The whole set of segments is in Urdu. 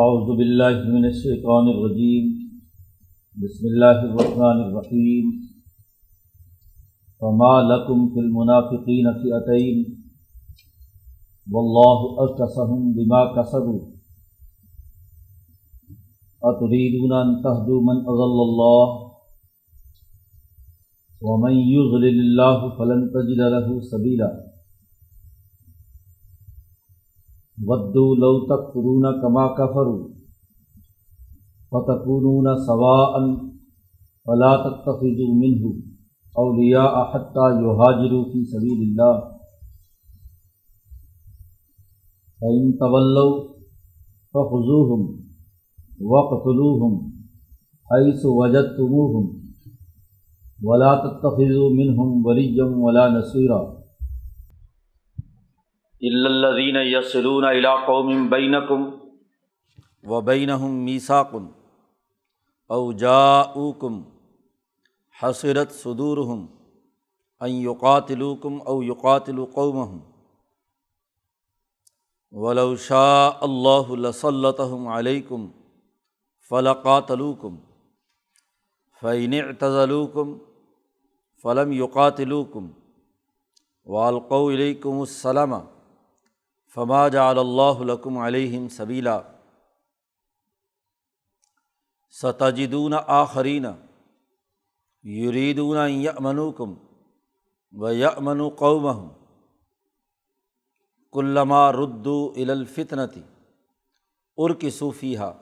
اعوذ باللہ من الشیطان الرجیم، بسم اللہ الرحمن الرحیم فما لکم فی المنافقین فئتین واللہ ارکسہم بما کسبوا۔ اتريدون ان تهدوا من اضل الله ومن يضلل الله فلن تجد له سبيلا ودو لو تک فرون کما کفرو فتکون سواء فلا تتخذوا منه اولیاء حتى يهاجروا في سبيل الله فإن تولوا فخذوهم وقتلوهم حيث وجدتموهم ولا تتخذوا منهم وليا ولا نصيرا. الدین یسلون قوم بینکم و بینہم میساکن او جاؤکم حسرت صدورہم ان یقاتلوکم او یقاتل قومہم ولو شاء اللہ لسلطہم علیکم فلقاتلوکم فین اعتزلوکم فلم یقاتلوکم والقو الیکم السلام فما جعل اللہ لکم علیہم سبیلا. ستجدون آخرین یریدون یمنوکم و یمن قومہم. کلما ردو الفتنتی ارک صوفیہ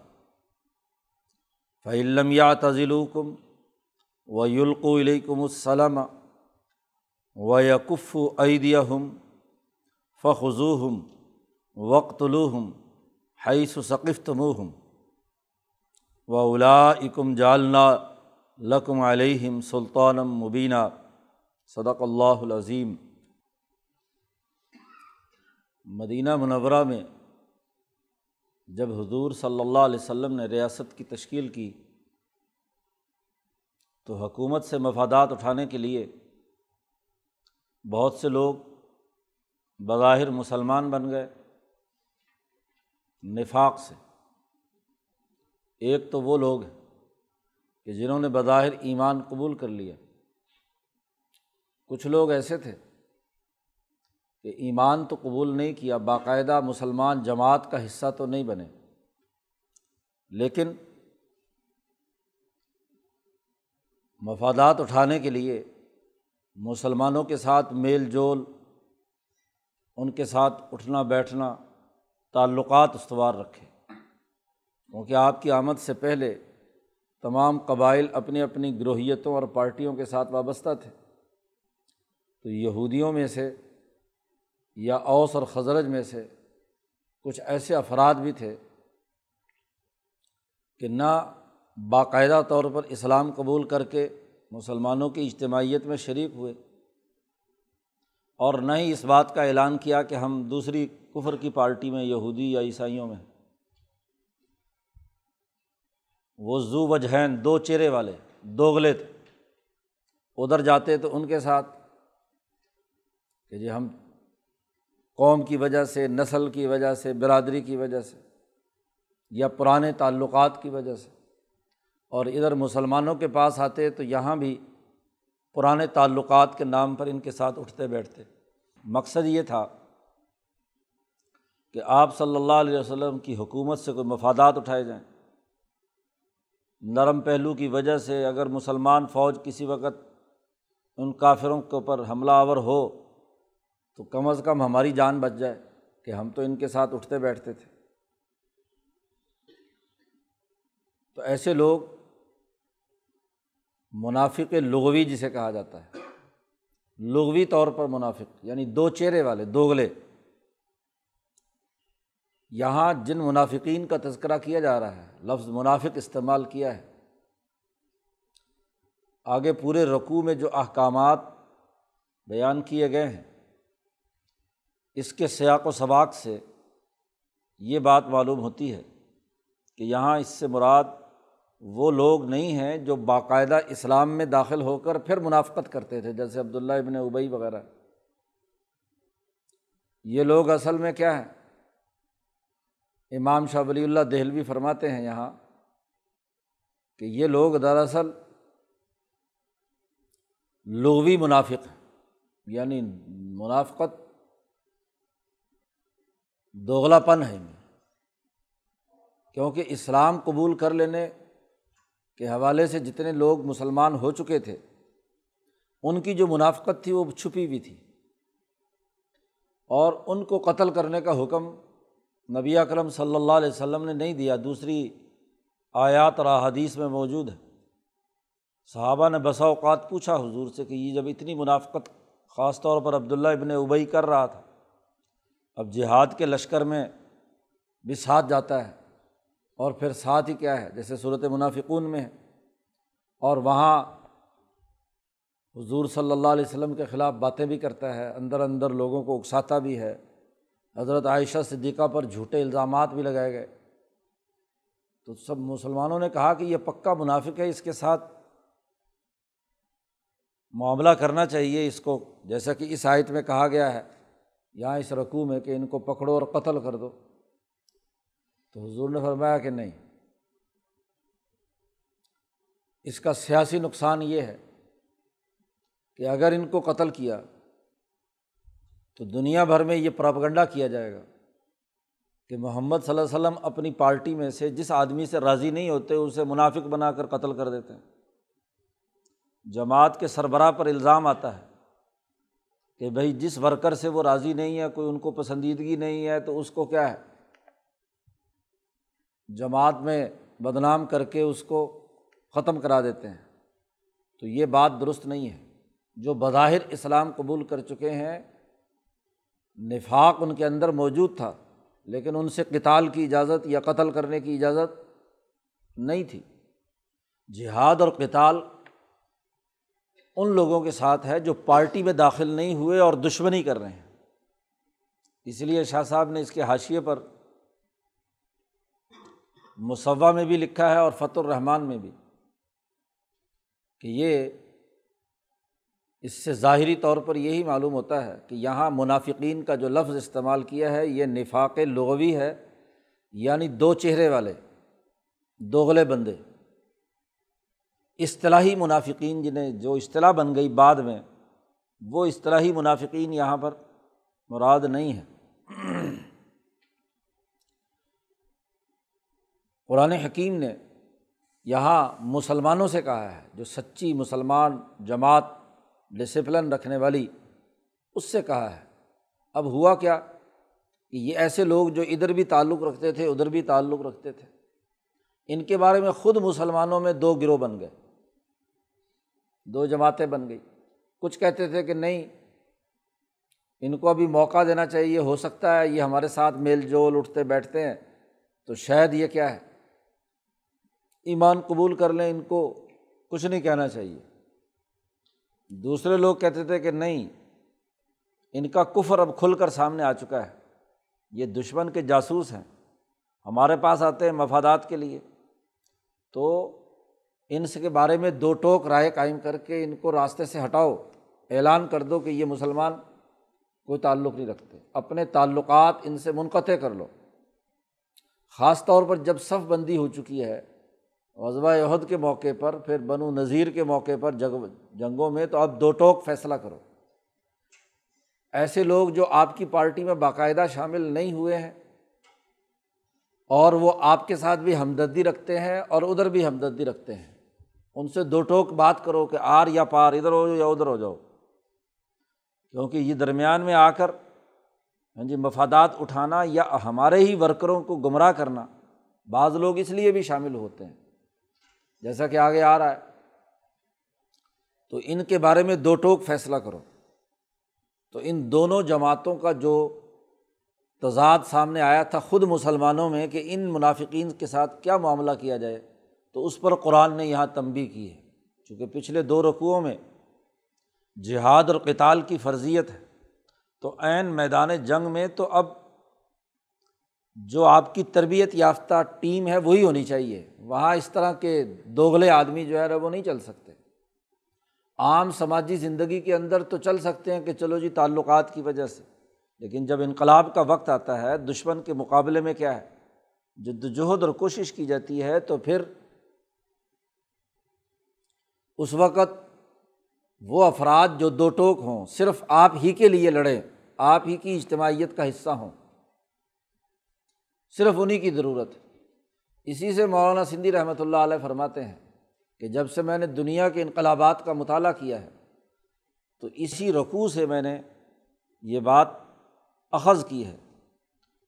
فعلم یا تزلوکم و یلقو علیکم السلم و یقف ایدیہم فخضوہم وقت الوحم حیث ثقفت موہم و الاکم جالنا لکم علیہم سلطانم مبینہ صدق اللہ العظیم۔ مدینہ منورہ میں جب حضور صلی اللہ علیہ وسلم نے ریاست کی تشکیل کی تو حکومت سے مفادات اٹھانے کے لیے بہت سے لوگ بظاہر مسلمان بن گئے۔ نفاق سے۔ ایک تو وہ لوگ ہیں کہ جنہوں نے بظاہر ایمان قبول کر لیا۔ کچھ لوگ ایسے تھے کہ ایمان تو قبول نہیں کیا، باقاعدہ مسلمان جماعت کا حصہ تو نہیں بنے۔ لیکن مفادات اٹھانے کے لیے مسلمانوں کے ساتھ میل جول، ان کے ساتھ اٹھنا بیٹھنا تعلقات استوار رکھے۔ کیونکہ آپ کی آمد سے پہلے تمام قبائل اپنی اپنی گروہیتوں اور پارٹیوں کے ساتھ وابستہ تھے۔ تو یہودیوں میں سے یا اوس اور خزرج میں سے کچھ ایسے افراد بھی تھے کہ نہ باقاعدہ طور پر اسلام قبول کر کے مسلمانوں کی اجتماعیت میں شریک ہوئے۔ اور نہ ہی اس بات کا اعلان کیا کہ ہم دوسری کفر کی پارٹی میں یہودی یا عیسائیوں میں وہ زو وجہین، دو چہرے والے دوگلے تھے۔ ادھر جاتے تو ان کے ساتھ کہ جی ہم قوم کی وجہ سے، نسل کی وجہ سے، برادری کی وجہ سے یا پرانے تعلقات کی وجہ سے۔ اور ادھر مسلمانوں کے پاس آتے تو یہاں بھی پرانے تعلقات کے نام پر ان کے ساتھ اٹھتے بیٹھتے۔ مقصد یہ تھا کہ آپ صلی اللہ علیہ وسلم کی حکومت سے کوئی مفادات اٹھائے جائیں۔ نرم پہلو کی وجہ سے اگر مسلمان فوج کسی وقت ان کافروں کے اوپر حملہ آور ہو، تو کم از کم ہماری جان بچ جائے کہ ہم تو ان کے ساتھ اٹھتے بیٹھتے تھے۔ تو ایسے لوگ منافق لغوی جسے کہا جاتا ہے۔ لغوی طور پر منافق یعنی دو چہرے والے دوگلے یہاں جن منافقین کا تذکرہ کیا جا رہا ہے، لفظ منافق استعمال کیا ہے۔ آگے پورے رقوع میں جو احکامات بیان کیے گئے ہیں، اس کے سیاق و سباق سے یہ بات معلوم ہوتی ہے کہ یہاں اس سے مراد وہ لوگ نہیں ہیں جو باقاعدہ اسلام میں داخل ہو کر پھر منافقت کرتے تھے، جیسے عبداللہ ابن ابئی وغیرہ۔ یہ لوگ اصل میں کیا ہیں؟ امام شاہ ولی اللہ دہلوی فرماتے ہیں یہاں کہ یہ لوگ دراصل لغوی منافق ہیں۔ یعنی منافقت دوغلا پن ہے۔ کیونکہ اسلام قبول کر لینے کے حوالے سے جتنے لوگ مسلمان ہو چکے تھے، ان کی جو منافقت تھی وہ چھپی ہوئی تھی۔ اور ان کو قتل کرنے کا حکم نبی اکرم صلی اللہ علیہ وسلم نے نہیں دیا۔ دوسری آیات اور احادیث میں موجود ہے۔ صحابہ نے بسا اوقات پوچھا حضور سے کہ یہ جب اتنی منافقت، خاص طور پر عبداللہ ابن ابئی کر رہا تھا، اب جہاد کے لشکر میں بھی ساتھ جاتا ہے۔ اور پھر ساتھ ہی کیا ہے؟ جیسے صورت منافقون میں ہے۔ اور وہاں حضور صلی اللہ علیہ وسلم کے خلاف باتیں بھی کرتا ہے، اندر اندر لوگوں کو اکساتا بھی ہے۔ حضرت عائشہ صدیقہ پر جھوٹے الزامات بھی لگائے گئے۔ تو سب مسلمانوں نے کہا کہ یہ پکا منافق ہے، اس کے ساتھ معاملہ کرنا چاہیے۔ اس کو جیسا کہ اس آیت میں کہا گیا ہے، یہاں اس رقوع میں کہ ان کو پکڑو اور قتل کر دو۔ تو حضور نے فرمایا کہ نہیں، اس کا سیاسی نقصان یہ ہے کہ اگر ان کو قتل کیا تو دنیا بھر میں یہ پراپگنڈا کیا جائے گا کہ محمد صلی اللہ علیہ وسلم اپنی پارٹی میں سے جس آدمی سے راضی نہیں ہوتے اسے منافق بنا کر قتل کر دیتے ہیں۔ جماعت کے سربراہ پر الزام آتا ہے کہ بھائی جس ورکر سے وہ راضی نہیں ہے، کوئی ان کو پسندیدگی نہیں ہے، تو اس کو کیا ہے؟ جماعت میں بدنام کر کے اس کو ختم کرا دیتے ہیں۔ تو یہ بات درست نہیں ہے۔ جو بظاہر اسلام قبول کر چکے ہیں، نفاق ان کے اندر موجود تھا، لیکن ان سے کتال کی اجازت یا قتل کرنے کی اجازت نہیں تھی۔ جہاد اور کتال ان لوگوں کے ساتھ ہے جو پارٹی میں داخل نہیں ہوئے اور دشمنی کر رہے ہیں۔ اس لیے شاہ صاحب نے اس کے حاشیے پر مصوع میں بھی لکھا ہے اور فت الرحمان میں بھی کہ یہ اس سے ظاہری طور پر یہی معلوم ہوتا ہے کہ یہاں منافقین کا جو لفظ استعمال کیا ہے، یہ نفاق لغوی ہے یعنی دو چہرے والے دوغلے بندے۔ اصطلاحی منافقین جنہیں جو اصطلاح بن گئی بعد میں، وہ اصطلاحی منافقین یہاں پر مراد نہیں ہے قرآن حکیم نے یہاں مسلمانوں سے کہا ہے، جو سچی مسلمان جماعت ڈسپلن رکھنے والی، اس سے کہا ہے۔ اب ہوا کیا کہ یہ ایسے لوگ جو ادھر بھی تعلق رکھتے تھے، ادھر بھی تعلق رکھتے تھے۔ ان کے بارے میں خود مسلمانوں میں دو گروہ بن گئے۔ دو جماعتیں بن گئی کچھ کہتے تھے کہ نہیں، ان کو ابھی موقع دینا چاہیے، ہو سکتا ہے، یہ ہمارے ساتھ میل جول اٹھتے بیٹھتے ہیں۔ تو شاید یہ کیا ہے؟ ایمان قبول کر لیں، ان کو کچھ نہیں کہنا چاہیے۔ دوسرے لوگ کہتے تھے کہ نہیں، ان کا کفر اب کھل کر سامنے آ چکا ہے۔ یہ دشمن کے جاسوس ہیں۔ ہمارے پاس آتے ہیں مفادات کے لیے۔ تو ان کے بارے میں دو ٹوک رائے قائم کر کے ان کو راستے سے ہٹاؤ، اعلان کر دو کہ یہ مسلمان کوئی تعلق نہیں رکھتے۔ اپنے تعلقات ان سے منقطع کر لو۔ خاص طور پر جب صف بندی ہو چکی ہے غزبۂ عہد کے موقع پر، پھر بنو نذیر کے موقع پر جگ، جنگوں میں تو اب دو ٹوک فیصلہ کرو۔ ایسے لوگ جو آپ کی پارٹی میں باقاعدہ شامل نہیں ہوئے ہیں اور وہ آپ کے ساتھ بھی ہمدردی رکھتے ہیں اور ادھر بھی ہمدردی رکھتے ہیں۔ ان سے دو ٹوک بات کرو کہ آر یا پار، ادھر ہو جاؤ یا ادھر ہو جاؤ۔ کیونکہ یہ درمیان میں آ کر ہاں جی مفادات اٹھانا یا ہمارے ہی ورکروں کو گمراہ کرنا، بعض لوگ اس لیے بھی شامل ہوتے ہیں۔ جیسا کہ آگے آ رہا ہے۔ تو ان کے بارے میں دو ٹوک فیصلہ کرو۔ تو ان دونوں جماعتوں کا جو تضاد سامنے آیا تھا خود مسلمانوں میں کہ ان منافقین کے ساتھ کیا معاملہ کیا جائے، تو اس پر قرآن نے یہاں تنبی کی ہے۔ چونکہ پچھلے دو رقوؤں میں جہاد اور کتال کی فرضیت ہے۔ تو عین میدان جنگ میں تو اب جو آپ کی تربیت یافتہ ٹیم ہے وہی ہونی چاہیے۔ وہاں اس طرح کے دوگلے آدمی جو ہے وہ نہیں چل سکتے۔ عام سماجی زندگی کے اندر تو چل سکتے ہیں کہ چلو جی تعلقات کی وجہ سے، لیکن جب انقلاب کا وقت آتا ہے، دشمن کے مقابلے میں کیا ہے؟ جد وجہد اور کوشش کی جاتی ہے تو پھر اس وقت وہ افراد جو دو ٹوک ہوں، صرف آپ ہی کے لیے لڑیں، آپ ہی کی اجتماعیت کا حصہ ہوں۔ صرف انہیں کی ضرورت ہے۔ اسی سے مولانا سندھی رحمۃ اللہ علیہ فرماتے ہیں کہ جب سے میں نے دنیا کے انقلابات کا مطالعہ کیا ہے، تو اسی رقوع سے میں نے یہ بات اخذ کی ہے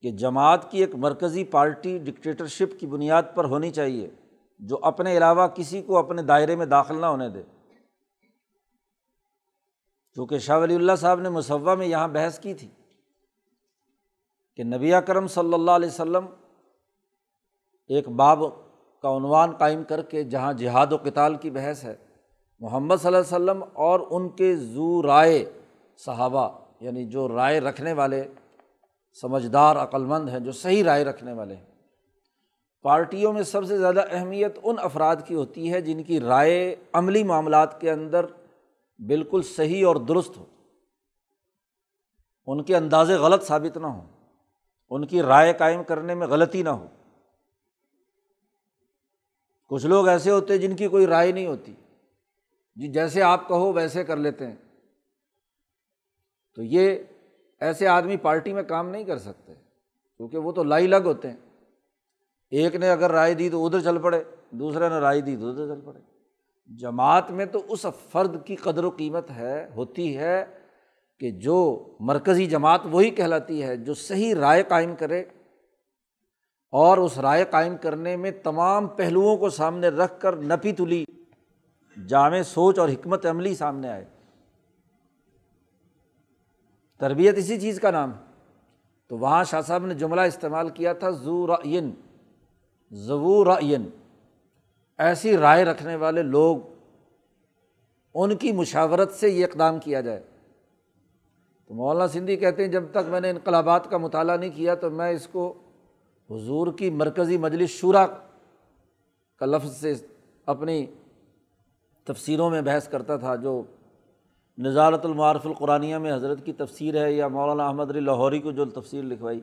کہ جماعت کی ایک مرکزی پارٹی ڈکٹیٹرشپ کی بنیاد پر ہونی چاہیے، جو اپنے علاوہ کسی کو اپنے دائرے میں داخل نہ ہونے دے۔ چونکہ شاہ ولی اللہ صاحب نے مصوع میں یہاں بحث کی تھی۔ کہ نبی کرم صلی اللہ علیہ وسلم ایک باب کا عنوان قائم کر کے جہاں جہاد و کتال کی بحث ہے، محمد صلی اللہ علیہ وسلم اور ان کے زو رائے صحابہ یعنی جو رائے رکھنے والے سمجھدار، عقلمند ہیں، جو صحیح رائے رکھنے والے ہیں۔ پارٹیوں میں سب سے زیادہ اہمیت ان افراد کی ہوتی ہے جن کی رائے عملی معاملات کے اندر بالکل صحیح اور درست ہو۔ ان کے اندازے غلط ثابت نہ ہوں۔ ان کی رائے قائم کرنے میں غلطی نہ ہو۔ کچھ لوگ ایسے ہوتے ہیں جن کی کوئی رائے نہیں ہوتی۔ جی جیسے آپ کہو ویسے کر لیتے ہیں۔ تو یہ ایسے آدمی پارٹی میں کام نہیں کر سکتے، کیونکہ وہ تو لائی لگ ہوتے ہیں۔ ایک نے اگر رائے دی تو ادھر چل پڑے، دوسرے نے رائے دی تو ادھر چل پڑے۔ جماعت میں تو اس فرد کی قدر و قیمت ہے، ہوتی ہے۔ کہ جو مرکزی جماعت وہی کہلاتی ہے جو صحیح رائے قائم کرے اور اس رائے قائم کرنے میں تمام پہلوؤں کو سامنے رکھ کر نپی تلی، جامع سوچ اور حکمت عملی سامنے آئے۔ تربیت اسی چیز کا نام۔ ہے تو وہاں شاہ صاحب نے جملہ استعمال کیا تھا زو رعین زو رعین ایسی رائے رکھنے والے لوگ، ان کی مشاورت سے یہ اقدام کیا جائے۔ تو مولانا سندھی کہتے ہیں، جب تک میں نے انقلابات کا مطالعہ نہیں کیا تو میں اس کو حضور کی مرکزی مجلس شعرا کا لفظ سے اپنی تفسیروں میں بحث کرتا تھا، جو نظارت المعارف القرآنیہ میں حضرت کی تفسیر ہے یا مولانا احمد علی لاہوری کو جو تفسیر لکھوائی۔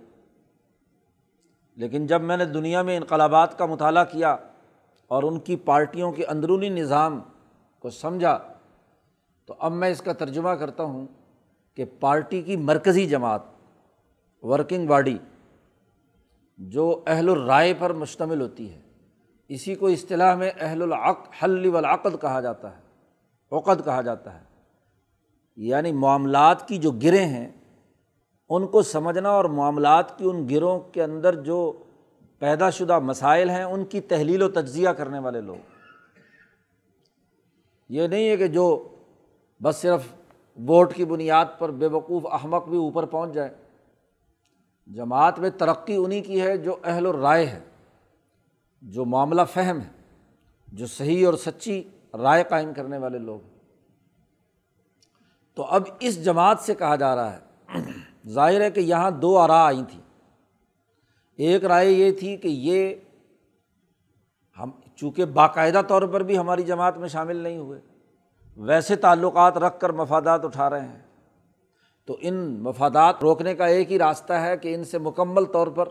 لیکن جب میں نے دنیا میں انقلابات کا مطالعہ کیا اور ان کی پارٹیوں کے اندرونی نظام کو سمجھا، تو اب میں اس کا ترجمہ کرتا ہوں۔ کہ پارٹی کی مرکزی جماعت، ورکنگ باڈی، جو اہل الرائے پر مشتمل ہوتی ہے، اسی کو اصطلاح میں اہل العق، حل والعقد کہا جاتا ہے، عقد کہا جاتا ہے۔ یعنی معاملات کی جو گریں ہیں، ان کو سمجھنا اور معاملات کی ان گروں کے اندر جو پیدا شدہ مسائل ہیں، ان کی تحلیل و تجزیہ کرنے والے لوگ۔ یہ نہیں ہے کہ جو بس صرف ووٹ کی بنیاد پر بے وقوف احمق بھی اوپر پہنچ جائے۔ جماعت میں ترقی انہیں کی ہے جو اہل و رائے ہے جو معاملہ فہم ہے جو صحیح اور سچی رائے قائم کرنے والے لوگ تو اب اس جماعت سے کہا جا رہا ہے، ظاہر ہے کہ یہاں دو آرا آئی تھیں۔ ایک رائے یہ تھی کہ یہ ہم چونکہ باقاعدہ طور پر بھی ہماری جماعت میں شامل نہیں ہوئے۔ ویسے تعلقات رکھ کر مفادات اٹھا رہے ہیں۔ تو ان مفادات روکنے کا ایک ہی راستہ ہے کہ ان سے مکمل طور پر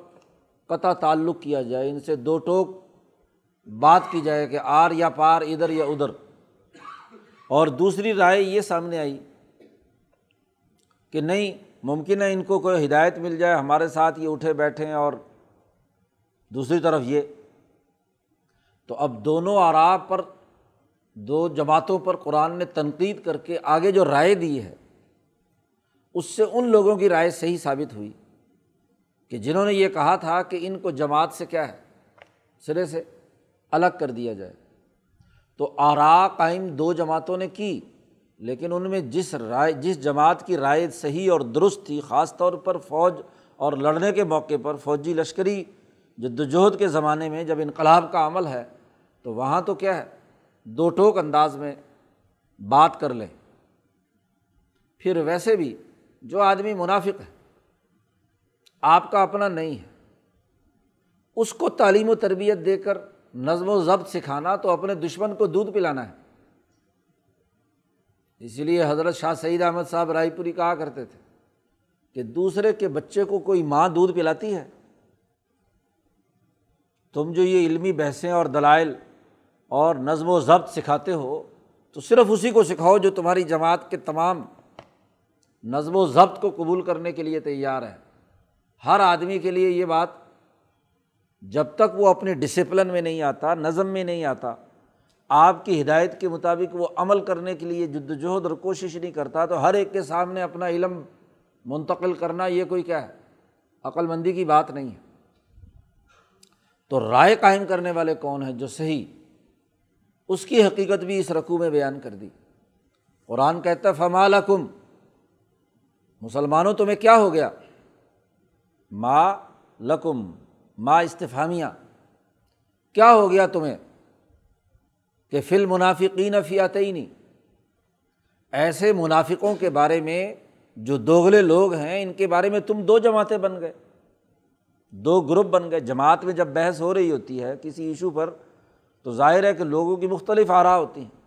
قطع تعلق کیا جائے۔ ان سے دو ٹوک بات کی جائے کہ آر یا پار، ادھر یا ادھر۔ اور دوسری رائے یہ سامنے آئی کہ نہیں، ممکن ہے ان کو کوئی ہدایت مل جائے، ہمارے ساتھ یہ اٹھے بیٹھیں اور دوسری طرف یہ۔ تو اب دونوں آرا پر دو جماعتوں پر قرآن نے تنقید کر کے آگے جو رائے دی ہے، اس سے ان لوگوں کی رائے صحیح ثابت ہوئی کہ جنہوں نے یہ کہا تھا کہ ان کو جماعت سے کیا ہے، سرے سے الگ کر دیا جائے۔ تو آرا قائم دو جماعتوں نے کی، لیکن ان میں جس رائے، جس جماعت کی رائے صحیح اور درست تھی، خاص طور پر فوج اور لڑنے کے موقع پر فوجی لشکری جد وجہد کے زمانے میں جب انقلاب کا عمل ہے، تو وہاں تو کیا ہے؟ دو ٹوک انداز میں بات کر لیں۔ پھر ویسے بھی جو آدمی منافق ہے، آپ کا اپنا نہیں ہے، اس کو تعلیم و تربیت دے کر نظم و ضبط سکھانا تو اپنے دشمن کو دودھ پلانا ہے۔ اسی لیے حضرت شاہ سعید احمد صاحب رائے پوری کہا کرتے تھے کہ دوسرے کے بچے کو کوئی ماں دودھ پلاتی ہے؟ تم جو یہ علمی بحثیں اور دلائل اور نظم و ضبط سکھاتے ہو، تو صرف اسی کو سکھاؤ جو تمہاری جماعت کے تمام نظم و ضبط کو قبول کرنے کے لیے تیار ہے۔ ہر آدمی کے لیے یہ بات جب تک وہ اپنے ڈسپلن میں نہیں آتا، نظم میں نہیں آتا، آپ کی ہدایت کے مطابق وہ عمل کرنے کے لیے جد وجہد اور کوشش نہیں کرتا، تو ہر ایک کے سامنے اپنا علم منتقل کرنا یہ کوئی کیا ہے؟ عقل مندی کی بات نہیں ہے۔ تو رائے قائم کرنے والے کون ہیں جو صحیح اس کی حقیقت بھی اس رقوع میں بیان کر دی۔ قرآن کہتا فما لکم مسلمانوں، تمہیں کیا ہو گیا؟ ما لکم ما استفامیہ کیا ہو گیا تمہیں؟ کہ فل منافقین فیاتعینی نہیں ایسے منافقوں کے بارے میں جو دوگلے لوگ ہیں، ان کے بارے میں تم دو جماعتیں بن گئے۔ دو گروپ بن گئے۔ جماعت میں جب بحث ہو رہی ہوتی ہے، کسی ایشو پر تو ظاہر ہے کہ لوگوں کی مختلف آرا ہوتی ہیں۔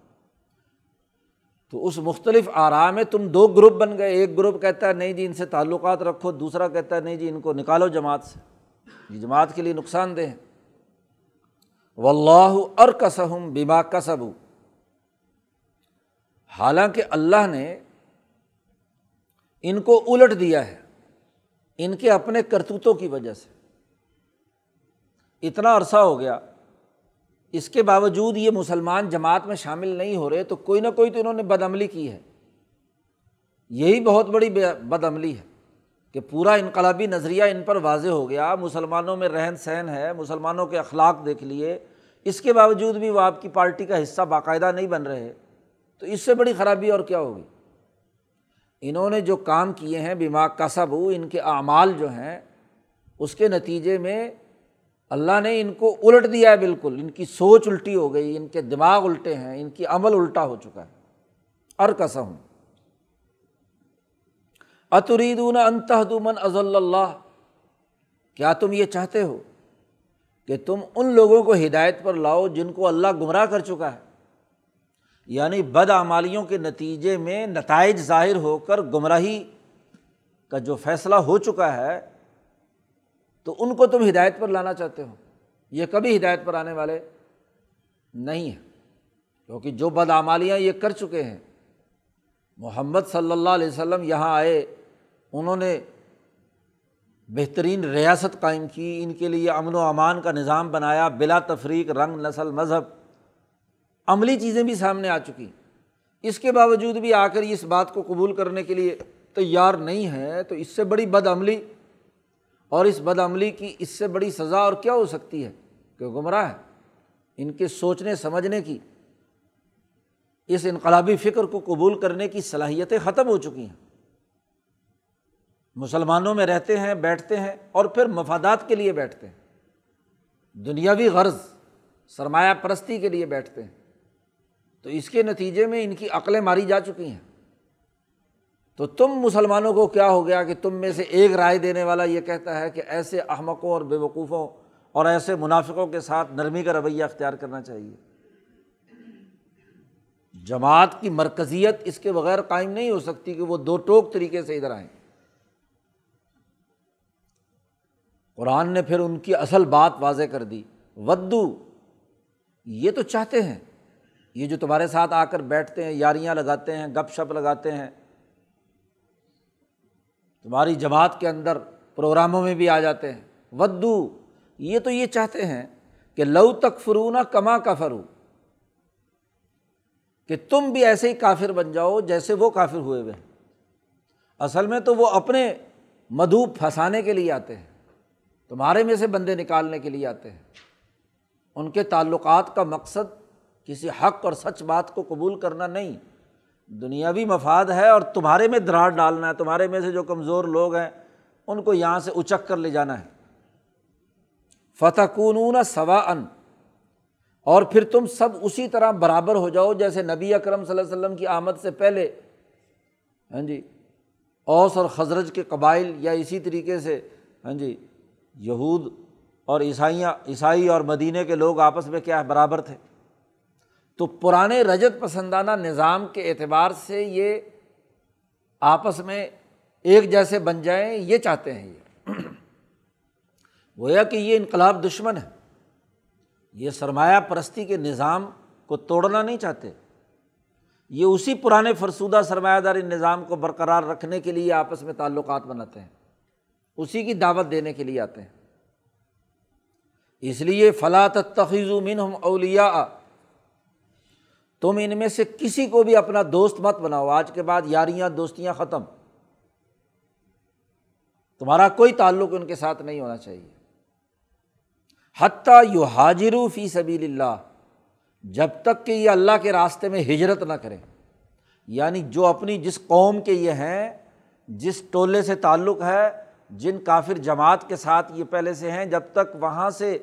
تو اس مختلف آرا میں تم دو گروپ بن گئے۔ ایک گروپ کہتا ہے، نہیں جی ان سے تعلقات رکھو۔ دوسرا کہتا ہے، نہیں جی ان کو نکالو جماعت سے۔ یہ جماعت کے لیے نقصان دہ و اللہ اور کسم بیما کسب حالانکہ اللہ نے ان کو الٹ دیا ہے، ان کے اپنے کرتوتوں کی وجہ سے۔ اتنا عرصہ ہو گیا اس کے باوجود یہ مسلمان جماعت میں شامل نہیں ہو رہے تو کوئی نہ کوئی تو انہوں نے بد عملی کی ہے۔ یہی بہت بڑی بد عملی ہے کہ پورا انقلابی نظریہ ان پر واضح ہو گیا۔ مسلمانوں میں رہن سہن ہے، مسلمانوں کے اخلاق دیکھ لیے۔ اس کے باوجود بھی وہ آپ کی پارٹی کا حصہ باقاعدہ نہیں بن رہے۔ تو اس سے بڑی خرابی اور کیا ہوگی؟ انہوں نے جو کام کیے ہیں بیما کسب ان کے اعمال جو ہیں، اس کے نتیجے میں اللہ نے ان کو الٹ دیا ہے بالکل، ان کی سوچ الٹی ہو گئی، ان کے دماغ الٹے ہیں، ان کی عمل الٹا ہو چکا ہے۔ اور کسم اتریدون انتہدمن اضل اللہ؟ کیا تم یہ چاہتے ہو کہ تم ان لوگوں کو ہدایت پر لاؤ جن کو اللہ گمراہ کر چکا ہے؟ یعنی بد آمالیوں کے نتیجے میں نتائج ظاہر ہو کر گمراہی کا جو فیصلہ ہو چکا ہے تو ان کو تم ہدایت پر لانا چاہتے ہو۔ یہ کبھی ہدایت پر آنے والے نہیں ہیں۔ کیونکہ جو بدعمالیاں یہ کر چکے ہیں، محمد صلی اللہ علیہ وسلم یہاں آئے، انہوں نے بہترین ریاست قائم کی، ان کے لیے امن و امان کا نظام بنایا، بلا تفریق، رنگ، نسل، مذہب۔ عملی چیزیں بھی سامنے آ چکی۔ اس کے باوجود بھی آ کر اس بات کو قبول کرنے کے لیے تیار نہیں ہے، تو اس سے بڑی بد عملی اور اس بد عملی کی اس سے بڑی سزا اور کیا ہو سکتی ہے کہ گمراہ ہے؟ ان کے سوچنے، سمجھنے کی، اس انقلابی فکر کو قبول کرنے کی صلاحیتیں ختم ہو چکی ہیں۔ مسلمانوں میں رہتے ہیں، بیٹھتے ہیں اور پھر مفادات کے لیے بیٹھتے ہیں۔ دنیاوی غرض، سرمایہ پرستی کے لیے بیٹھتے ہیں۔ تو اس کے نتیجے میں ان کی عقلیں ماری جا چکی ہیں۔ تو تم مسلمانوں کو کیا ہو گیا کہ تم میں سے ایک رائے دینے والا یہ کہتا ہے کہ ایسے احمقوں اور بے وقوفوں اور ایسے منافقوں کے ساتھ نرمی کا رویہ اختیار کرنا چاہیے۔ جماعت کی مرکزیت اس کے بغیر قائم نہیں ہو سکتی کہ وہ دو ٹوک طریقے سے ادھر آئیں۔ قرآن نے پھر ان کی اصل بات واضح کر دی۔ ودو، یہ تو چاہتے ہیں۔ یہ جو تمہارے ساتھ آ کر بیٹھتے ہیں، یاریاں لگاتے ہیں، گپ شپ لگاتے ہیں تمہاری جماعت کے اندر پروگراموں میں بھی آ جاتے ہیں۔ ودو، یہ تو یہ چاہتے ہیں کہ لو تک فرو نہ کما کا فرو کہ تم بھی ایسے ہی کافر بن جاؤ جیسے وہ کافر ہوئے ہوئے ہیں۔ اصل میں تو وہ اپنے مدھو پھنسانے کے لیے آتے ہیں، تمہارے میں سے بندے نکالنے کے لیے آتے ہیں۔ ان کے تعلقات کا مقصد کسی حق اور سچ بات کو قبول کرنا نہیں۔ دنیاوی مفاد ہے اور تمہارے میں دراڑ ڈالنا ہے، تمہارے میں سے جو کمزور لوگ ہیں، ان کو یہاں سے اچک کر لے جانا ہے۔ فتح کون سوا ان اور پھر تم سب اسی طرح برابر ہو جاؤ جیسے نبی اکرم صلی اللہ علیہ وسلم کی آمد سے پہلے۔ ہاں جی اوس اور خزرج کے قبائل یا اسی طریقے سے۔ ہاں جی یہود اور عیسائیاں، عیسائی اور مدینہ کے لوگ آپس میں کیا برابر تھے۔ تو پرانے رجت پسندانہ نظام کے اعتبار سے یہ آپس میں ایک جیسے بن جائیں، یہ چاہتے ہیں یہ۔ گویا کہ یہ انقلاب دشمن ہے۔ یہ سرمایہ پرستی کے نظام کو توڑنا نہیں چاہتے۔ یہ اسی پرانے فرسودہ سرمایہ داری نظام کو برقرار رکھنے کے لیے آپس میں تعلقات بناتے ہیں۔ اسی کی دعوت دینے کے لیے آتے ہیں۔ اس لیے فلاط تخیض من ہم اولیا تم ان میں سے کسی کو بھی اپنا دوست مت بناؤ۔ آج کے بعد یاریاں دوستیاں ختم۔ تمہارا کوئی تعلق ان کے ساتھ نہیں ہونا چاہیے۔ حتیٰ یو حاجر فی سبیل اللہ، جب تک کہ یہ اللہ کے راستے میں ہجرت نہ کریں۔ یعنی جو اپنی جس قوم کے یہ ہیں، جس ٹولے سے تعلق ہے، جن کافر جماعت کے ساتھ یہ پہلے سے ہیں، جب تک وہاں سے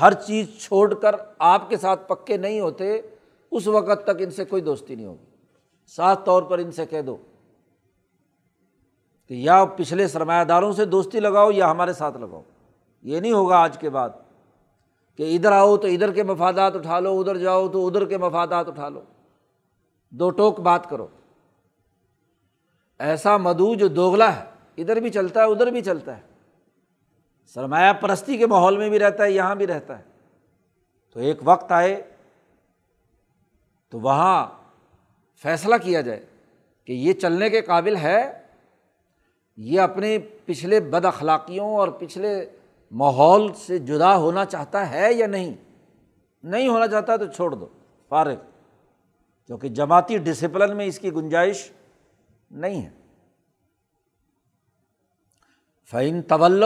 ہر چیز چھوڑ کر آپ کے ساتھ پکے نہیں ہوتے اس وقت تک ان سے کوئی دوستی نہیں ہوگی۔ صاف طور پر ان سے کہہ دو کہ یا پچھلے سرمایہ داروں سے دوستی لگاؤ یا ہمارے ساتھ لگاؤ۔ یہ نہیں ہوگا آج کے بعد کہ ادھر آؤ تو ادھر کے مفادات اٹھا لو، ادھر جاؤ تو ادھر کے مفادات اٹھا لو۔ دو ٹوک بات کرو۔ ایسا مدو جو دوگلا ہے، ادھر بھی چلتا ہے، ادھر بھی چلتا ہے۔ سرمایہ پرستی کے ماحول میں بھی رہتا ہے، یہاں بھی رہتا ہے۔ تو ایک وقت آئے تو وہاں فیصلہ کیا جائے کہ یہ چلنے کے قابل ہے، یہ اپنے پچھلے بد اخلاقیوں اور پچھلے ماحول سے جدا ہونا چاہتا ہے یا نہیں؟ نہیں ہونا چاہتا تو چھوڑ دو، فارغ۔ کیونکہ جماعتی ڈسپلن میں اس کی گنجائش نہیں ہے۔ فعین طول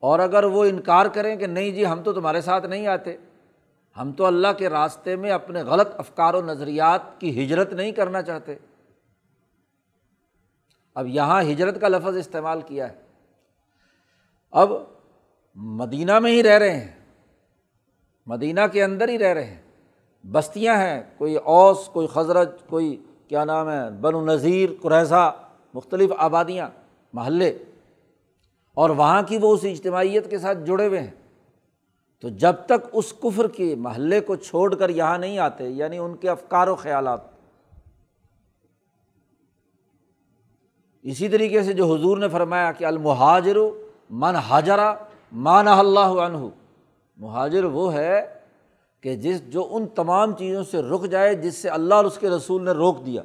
اور اگر وہ انکار کریں کہ نہیں جی ہم تو تمہارے ساتھ نہیں آتے ہم تو اللہ کے راستے میں اپنے غلط افکار و نظریات کی ہجرت نہیں کرنا چاہتے۔ اب یہاں ہجرت کا لفظ استعمال کیا ہے۔ اب مدینہ میں ہی رہ رہے ہیں۔ مدینہ کے اندر ہی رہ رہے ہیں۔ بستیاں ہیں، کوئی اوس، کوئی خزرت کوئی کیا نام ہے بن و نذیر، قریضہ، مختلف آبادیاں، محلے۔ اور وہاں کی وہ اس اجتماعیت کے ساتھ جڑے ہوئے ہیں۔ تو جب تک اس کفر کے محلے کو چھوڑ کر یہاں نہیں آتے یعنی ان کے افکار و خیالات۔ اسی طریقے سے جو حضور نے فرمایا کہ المہاجر من حاجرہ مان اللہ عنہ۔ مہاجر وہ ہے کہ جس جو ان تمام چیزوں سے رک جائے جس سے اللہ اور اس کے رسول نے روک دیا۔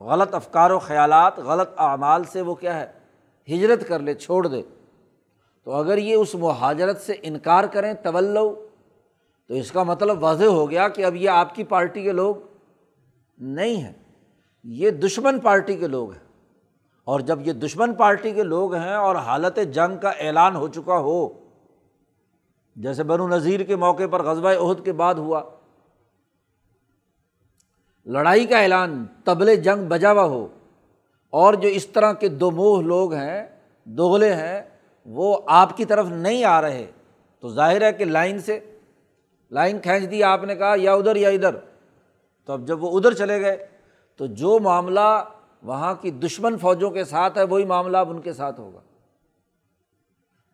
غلط افکار و خیالات، غلط اعمال سے وہ کیا ہے؟ ہجرت کر لے، چھوڑ دے۔ تو اگر یہ اس مہاجرت سے انکار کریں طول تو اس کا مطلب واضح ہو گیا کہ اب یہ آپ کی پارٹی کے لوگ نہیں ہیں۔ یہ دشمن پارٹی کے لوگ ہیں۔ اور جب یہ دشمن پارٹی کے لوگ ہیں اور حالت جنگ کا اعلان ہو چکا ہو، جیسے بنو نذیر کے موقع پر غزبۂ عہد کے بعد ہوا، لڑائی کا اعلان تبل جنگ بجا ہوا ہو، اور جو اس طرح کے دو موہ لوگ ہیں، دوغلے ہیں وہ آپ کی طرف نہیں آ رہے۔ تو ظاہر ہے کہ لائن سے، لائن کھینچ دی آپ نے کہا، یا ادھر یا ادھر۔ تو اب جب وہ ادھر چلے گئے، تو جو معاملہ وہاں کی دشمن فوجوں کے ساتھ ہے، وہی معاملہ اب ان کے ساتھ ہوگا۔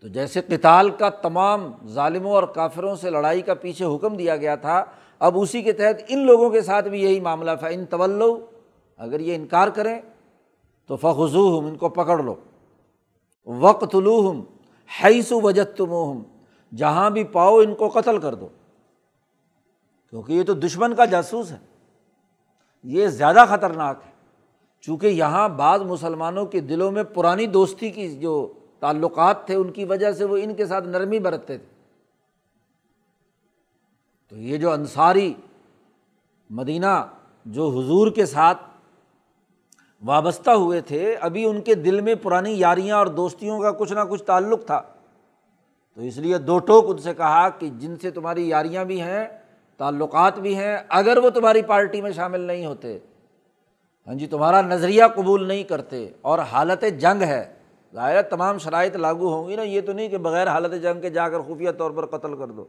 تو جیسے کتال کا تمام ظالموں اور کافروں سے لڑائی کا پیچھے حکم دیا گیا تھا، اب اسی کے تحت ان لوگوں کے ساتھ بھی یہی معاملہ۔ تھا ان طول اگر یہ انکار کریں، تو فخو ہم ان کو پکڑ لو۔ وقت لو ہم حیث وجت تم جہاں بھی پاؤ ان کو قتل کر دو۔ کیونکہ یہ تو دشمن کا جاسوس ہے۔ یہ زیادہ خطرناک ہے۔ چونکہ یہاں بعض مسلمانوں کے دلوں میں پرانی دوستی کی جو تعلقات تھے، ان کی وجہ سے وہ ان کے ساتھ نرمی برتتے تھے۔ تو یہ جو انصاری مدینہ، جو حضور کے ساتھ وابستہ ہوئے تھے، ابھی ان کے دل میں پرانی یاریاں اور دوستیوں کا کچھ نہ کچھ تعلق تھا۔ تو اس لیے دو ٹوک ان سے کہا کہ جن سے تمہاری یاریاں بھی ہیں، تعلقات بھی ہیں، اگر وہ تمہاری پارٹی میں شامل نہیں ہوتے۔ ہاں جی تمہارا نظریہ قبول نہیں کرتے اور حالت جنگ ہے۔ ظاہر تمام شرائط لاگو ہوں گی نا، یہ تو نہیں کہ بغیر حالت جنگ کے جا کر خفیہ طور پر قتل کر دو۔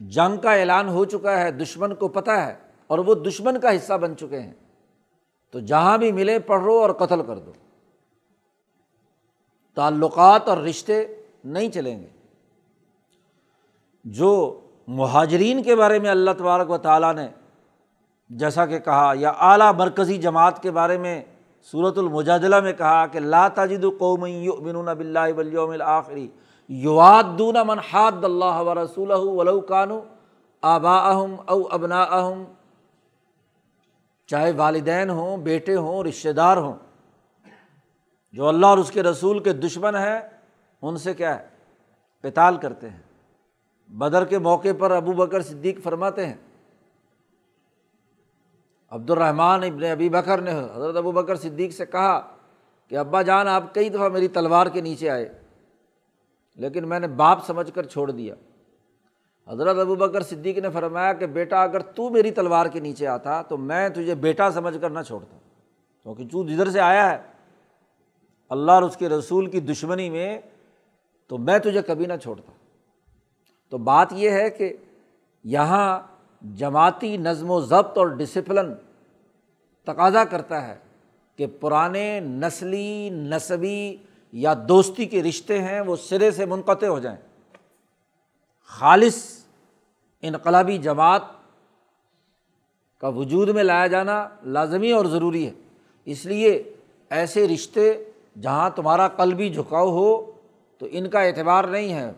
جنگ کا اعلان ہو چکا ہے، دشمن کو پتہ ہے اور وہ دشمن کا حصہ بن چکے ہیں۔ تو جہاں بھی ملے پڑھو اور قتل کر دو۔ تعلقات اور رشتے نہیں چلیں گے۔ جو مہاجرین کے بارے میں اللہ تبارک و تعالیٰ نے جیسا کہ کہا، یا اعلیٰ مرکزی جماعت کے بارے میں صورت المجادلہ میں کہا کہ لا تاجد قوم بن بلّہ ولیوم الآخری یواد دون من حاد اللہ و رسول ولو کانو آبا اہم او ابنا اہم چاہے والدین ہوں، بیٹے ہوں، رشتہ دار ہوں، جو اللہ اور اس کے رسول کے دشمن ہیں، ان سے کیا ہے؟ پتال کرتے ہیں۔ بدر کے موقع پر ابو بکر صدیق فرماتے ہیں عبد الرحمٰن ابن ابی بکر نے حضرت ابو بکر صدیق سے کہا کہ ابا جان، آپ کئی دفعہ میری تلوار کے نیچے آئے، لیکن میں نے باپ سمجھ کر چھوڑ دیا۔ حضرت ابو بکر صدیق نے فرمایا کہ بیٹا، اگر تو میری تلوار کے نیچے آتا تو میں تجھے بیٹا سمجھ کر نہ چھوڑتا۔ کیونکہ تو جدھر سے آیا ہے، اللہ اور اس کے رسول کی دشمنی میں تو میں تجھے کبھی نہ چھوڑتا۔ تو بات یہ ہے کہ یہاں جماعتی نظم و ضبط اور ڈسپلن تقاضا کرتا ہے کہ پرانے نسلی نصبی یا دوستی کے رشتے ہیں وہ سرے سے منقطع ہو جائیں۔ خالص انقلابی جماعت کا وجود میں لایا جانا لازمی اور ضروری ہے۔ اس لیے ایسے رشتے جہاں تمہارا قلبی جھکاؤ ہو تو ان کا اعتبار نہیں ہے۔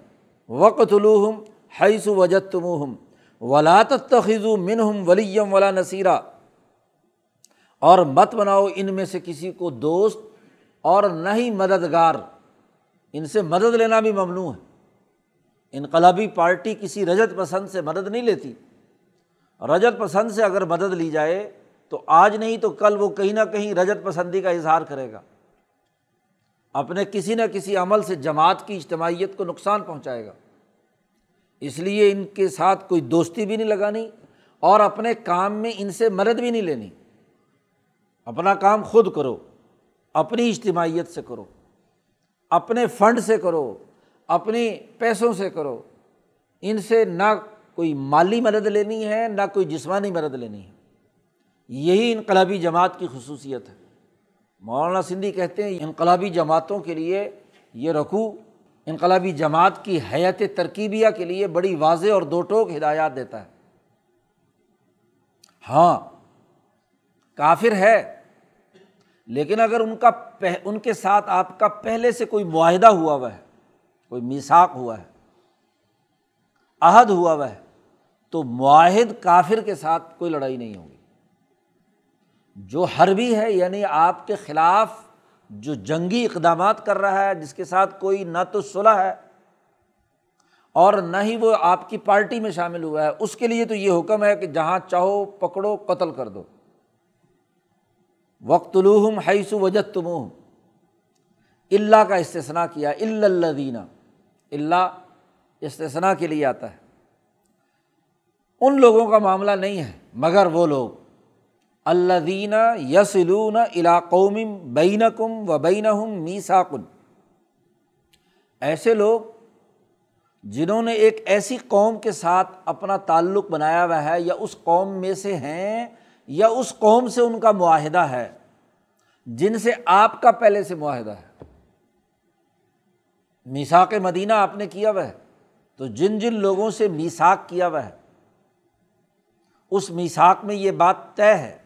وقت الوحم حیث وجت تمہم ولاۃ تخذو منہم ولیم ولا نصیرہ اور مت بناؤ ان میں سے کسی کو دوست اور نہ ہی مددگار۔ ان سے مدد لینا بھی ممنوع ہے۔ انقلابی پارٹی کسی رجت پسند سے مدد نہیں لیتی۔ رجت پسند سے اگر مدد لی جائے تو آج نہیں تو کل وہ کہیں نہ کہیں رجت پسندی کا اظہار کرے گا۔ اپنے کسی نہ کسی عمل سے جماعت کی اجتماعیت کو نقصان پہنچائے گا۔ اس لیے ان کے ساتھ کوئی دوستی بھی نہیں لگانی اور اپنے کام میں ان سے مدد بھی نہیں لینی۔ اپنا کام خود کرو، اپنی اجتماعیت سے کرو، اپنے فنڈ سے کرو اپنی پیسوں سے کرو۔ ان سے نہ کوئی مالی مدد لینی ہے، نہ کوئی جسمانی مدد لینی ہے۔ یہی انقلابی جماعت کی خصوصیت ہے۔ مولانا سندھی کہتے ہیں، انقلابی جماعتوں کے لیے یہ رکھو انقلابی جماعت کی حیت ترکیبیہ کے لیے بڑی واضح اور دو ٹوک ہدایات دیتا ہے۔ ہاں کافر ہے، لیکن اگر ان کا ان کے ساتھ آپ کا پہلے سے کوئی معاہدہ ہوا ہوا ہے کوئی میساک ہوا ہے، عہد ہوا ہوا ہے، تو معاہد کافر کے ساتھ کوئی لڑائی نہیں ہوگی۔ جو حربی ہے یعنی آپ کے خلاف جو جنگی اقدامات کر رہا ہے، جس کے ساتھ کوئی نہ تو صلاح ہے، اور نہ ہی وہ آپ کی پارٹی میں شامل ہوا ہے، اس کے لیے تو یہ حکم ہے کہ جہاں چاہو پکڑو، قتل کر دو۔ وقت الوحم حیث وجت تم اللہ کا استثنا کیا اللہ دینہ اللہ استثنا کے لیے آتا ہے۔ ان لوگوں کا معاملہ نہیں ہے، مگر وہ لوگ۔ اللہ دینہ یسلون علاقوم بین کم و بین میساکن ایسے لوگ جنہوں نے ایک ایسی قوم کے ساتھ اپنا تعلق بنایا ہوا ہے، یا اس قوم میں سے ہیں، یا اس قوم سے ان کا معاہدہ ہے، جن سے آپ کا پہلے سے معاہدہ ہے۔ میساک مدینہ آپ نے کیا وہ ہے؟ تو جن جن لوگوں سے میساک کیا وہ ہے، اس میساک میں یہ بات طے ہے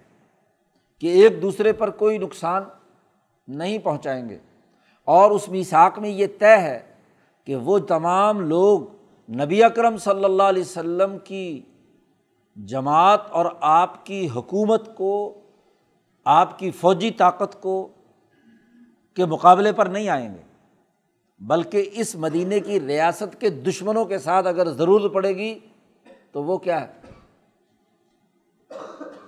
کہ ایک دوسرے پر کوئی نقصان نہیں پہنچائیں گے۔ اور اس میساک میں یہ طے ہے کہ وہ تمام لوگ نبی اکرم صلی اللہ علیہ وسلم کی جماعت اور آپ کی حکومت کو، آپ کی فوجی طاقت کو کے مقابلے پر نہیں آئیں گے۔ بلکہ اس مدینے کی ریاست کے دشمنوں کے ساتھ اگر ضرورت پڑے گی تو وہ کیا ہے؟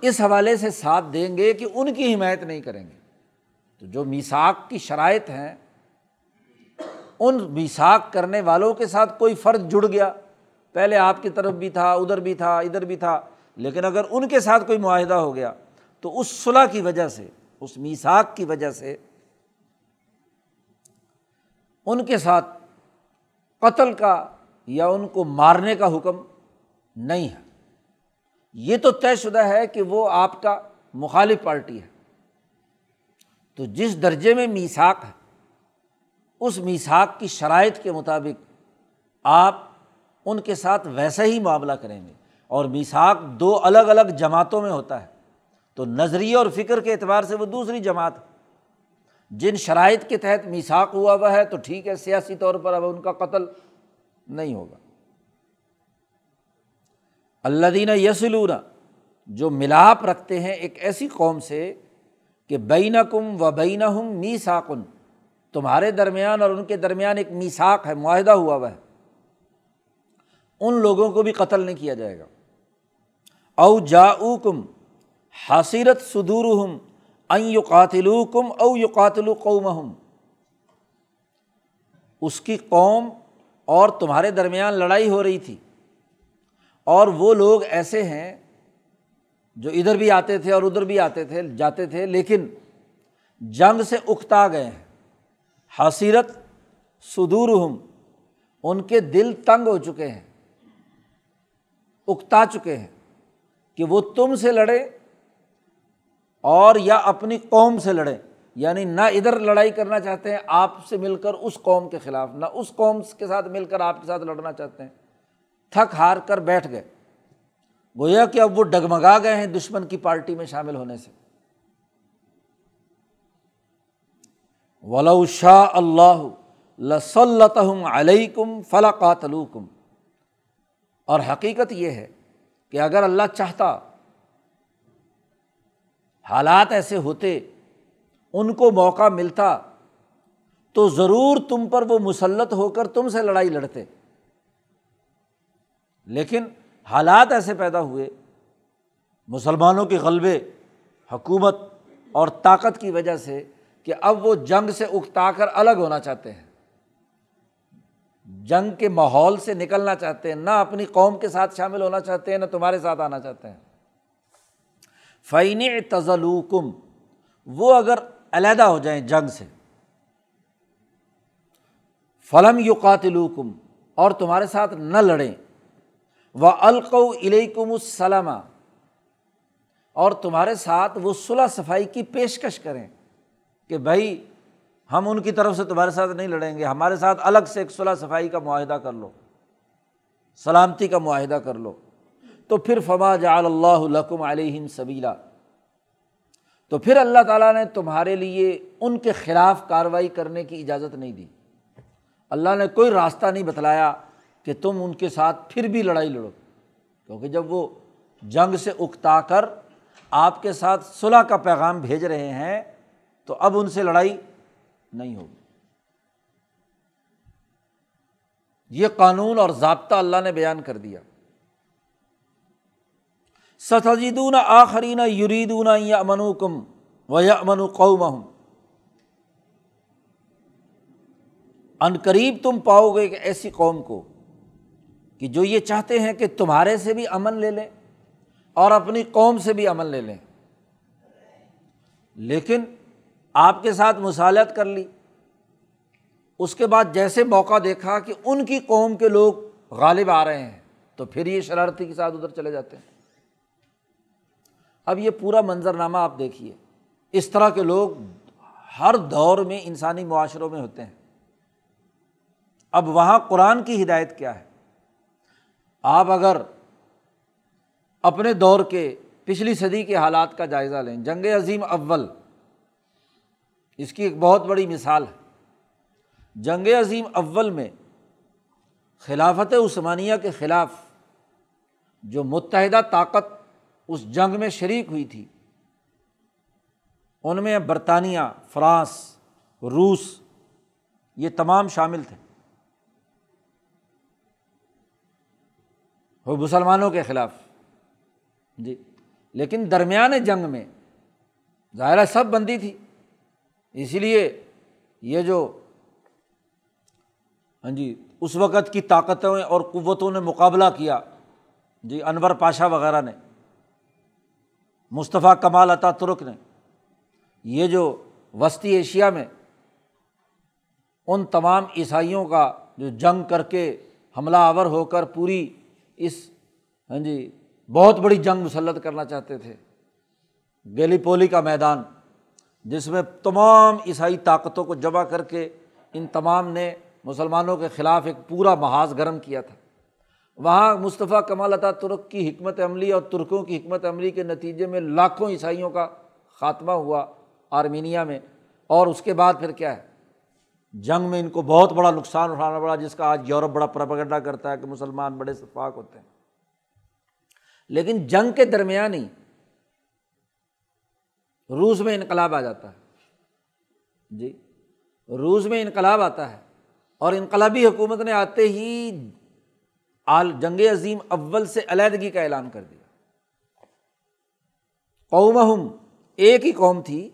اس حوالے سے ساتھ دیں گے کہ ان کی حمایت نہیں کریں گے۔ تو جو میساک کی شرائط ہیں، ان میساک کرنے والوں کے ساتھ کوئی فرد جڑ گیا۔ پہلے آپ کی طرف بھی تھا، ادھر بھی تھا، ادھر بھی تھا، لیکن اگر ان کے ساتھ کوئی معاہدہ ہو گیا تو اس صلاح کی وجہ سے، اس میساک کی وجہ سے ان کے ساتھ قتل کا یا ان کو مارنے کا حکم نہیں ہے۔ یہ تو طے شدہ ہے کہ وہ آپ کا مخالف پارٹی ہے۔ تو جس درجے میں میساک ہے، اس میساک کی شرائط کے مطابق آپ ان کے ساتھ ویسا ہی معاملہ کریں گے۔ اور میساک دو الگ الگ جماعتوں میں ہوتا ہے۔ تو نظریے اور فکر کے اعتبار سے وہ دوسری جماعت جن شرائط کے تحت میساک ہوا ہوا ہے تو ٹھیک ہے، سیاسی طور پر اب ان کا قتل نہیں ہوگا۔ اللہ دینہ یسلون جو ملاپ رکھتے ہیں ایک ایسی قوم سے کہ بین کم و بین ہم می ساکن تمہارے درمیان اور ان کے درمیان ایک میساک ہے، معاہدہ ہوا ہوا ہے۔ ان لوگوں کو بھی قتل نہیں کیا جائے گا۔ او جا کم حاصرت صدور ہم این یو قاتل کم او یو قاتل قوم اس کی قوم اور تمہارے درمیان لڑائی ہو رہی تھی۔ اور وہ لوگ ایسے ہیں جو ادھر بھی آتے تھے اور ادھر بھی آتے تھے، جاتے تھے، لیکن جنگ سے اکتا گئے ہیں۔ حاصرت صدور ہم ان کے دل تنگ ہو چکے ہیں، اکتا چکے ہیں کہ وہ تم سے لڑے اور یا اپنی قوم سے لڑیں یعنی نہ ادھر لڑائی کرنا چاہتے ہیں، آپ سے مل کر اس قوم کے خلاف، نہ اس قوم کے ساتھ مل کر آپ کے ساتھ لڑنا چاہتے ہیں۔ تھک ہار کر بیٹھ گئے۔ گویا کہ اب وہ ڈگمگا گئے ہیں دشمن کی پارٹی میں شامل ہونے سے۔ ولا شاہ اللہ لسلطم علیکم فلاقاتلوکم اور حقیقت یہ ہے کہ اگر اللہ چاہتا حالات ایسے ہوتے، ان کو موقع ملتا تو ضرور تم پر وہ مسلط ہو کر تم سے لڑائی لڑتے۔ لیکن حالات ایسے پیدا ہوئے، مسلمانوں کے غلبے، حکومت اور طاقت کی وجہ سے کہ اب وہ جنگ سے اکتا کر الگ ہونا چاہتے ہیں۔ جنگ کے ماحول سے نکلنا چاہتے ہیں، نہ اپنی قوم کے ساتھ شامل ہونا چاہتے ہیں، نہ تمہارے ساتھ آنا چاہتے ہیں۔ فعین تزلوکم وہ اگر علیحدہ ہو جائیں جنگ سے، فلم یو اور تمہارے ساتھ نہ لڑیں و القو علیکم السلام اور تمہارے ساتھ وہ صلاح صفائی کی پیشکش کریں کہ بھائی ہم ان کی طرف سے تمہارے ساتھ نہیں لڑیں گے، ہمارے ساتھ الگ سے ایک صلاح صفائی کا معاہدہ کر لو، سلامتی کا معاہدہ کر لو۔ تو پھر فما جعل اللہ لکم علیہم سبیلا۔ تو پھر اللہ تعالیٰ نے تمہارے لیے ان کے خلاف کارروائی کرنے کی اجازت نہیں دی۔ اللہ نے کوئی راستہ نہیں بتلایا کہ تم ان کے ساتھ پھر بھی لڑائی لڑو۔ کیونکہ جب وہ جنگ سے اکتا کر آپ کے ساتھ صلاح کا پیغام بھیج رہے ہیں، تو اب ان سے لڑائی نہیں ہوگی۔ یہ قانون اور ضابطہ اللہ نے بیان کر دیا۔ ستجدون آخرین یریدون یا امنو کم و یا امن قوم ان قریب تم پاؤ گے کہ ایسی قوم کو کہ جو یہ چاہتے ہیں کہ تمہارے سے بھی امن لے لیں اور اپنی قوم سے بھی امن لے لیں۔ لیکن آپ کے ساتھ مصالحت کر لی۔ اس کے بعد جیسے موقع دیکھا کہ ان کی قوم کے لوگ غالب آ رہے ہیں تو پھر یہ شرارتی کے ساتھ ادھر چلے جاتے ہیں۔ اب یہ پورا منظرنامہ آپ دیکھیے۔ اس طرح کے لوگ ہر دور میں انسانی معاشروں میں ہوتے ہیں۔ اب وہاں قرآن کی ہدایت کیا ہے؟ آپ اگر اپنے دور کے پچھلی صدی کے حالات کا جائزہ لیں، جنگ عظیم اول، اس کی ایک بہت بڑی مثال ہے۔ جنگ عظیم اول میں خلافت عثمانیہ کے خلاف جو متحدہ طاقت اس جنگ میں شریک ہوئی تھی۔ ان میں برطانیہ، فرانس، روس، یہ تمام شامل تھے۔ وہ مسلمانوں کے خلاف۔ جی۔ لیکن درمیان جنگ میں ظاہرہ سب بندی تھی۔ اسی لیے یہ جو ہاں جی اس وقت کی طاقتوں اور قوتوں نے مقابلہ کیا۔ جی انور پاشا وغیرہ نے۔ مصطفیٰ کمال عطا ترک نے یہ جو وسطی ایشیا میں ان تمام عیسائیوں کا جو جنگ کر کے حملہ آور ہو کر پوری اس ہاں جی بہت بڑی جنگ مسلط کرنا چاہتے تھے گیلی پولی کا میدان، جس میں تمام عیسائی طاقتوں کو جمع کر کے ان تمام نے مسلمانوں کے خلاف ایک پورا محاذ گرم کیا تھا۔ وہاں مصطفیٰ کمال عطا ترک کی حکمت عملی اور ترکوں کی حکمت عملی کے نتیجے میں لاکھوں عیسائیوں کا خاتمہ ہوا آرمینیا میں۔ اور اس کے بعد پھر کیا ہے؟ جنگ میں ان کو بہت بڑا نقصان اٹھانا پڑا، جس کا آج یورپ بڑا پرپگنڈا کرتا ہے کہ مسلمان بڑے شفاق ہوتے ہیں۔ لیکن جنگ کے درمیان ہی روس میں انقلاب آ جاتا ہے۔ جی روس میں انقلاب آتا ہے اور انقلابی حکومت نے آتے ہی آل جنگ عظیم اول سے علیحدگی کا اعلان کر دیا۔ قوم ایک ہی قوم تھی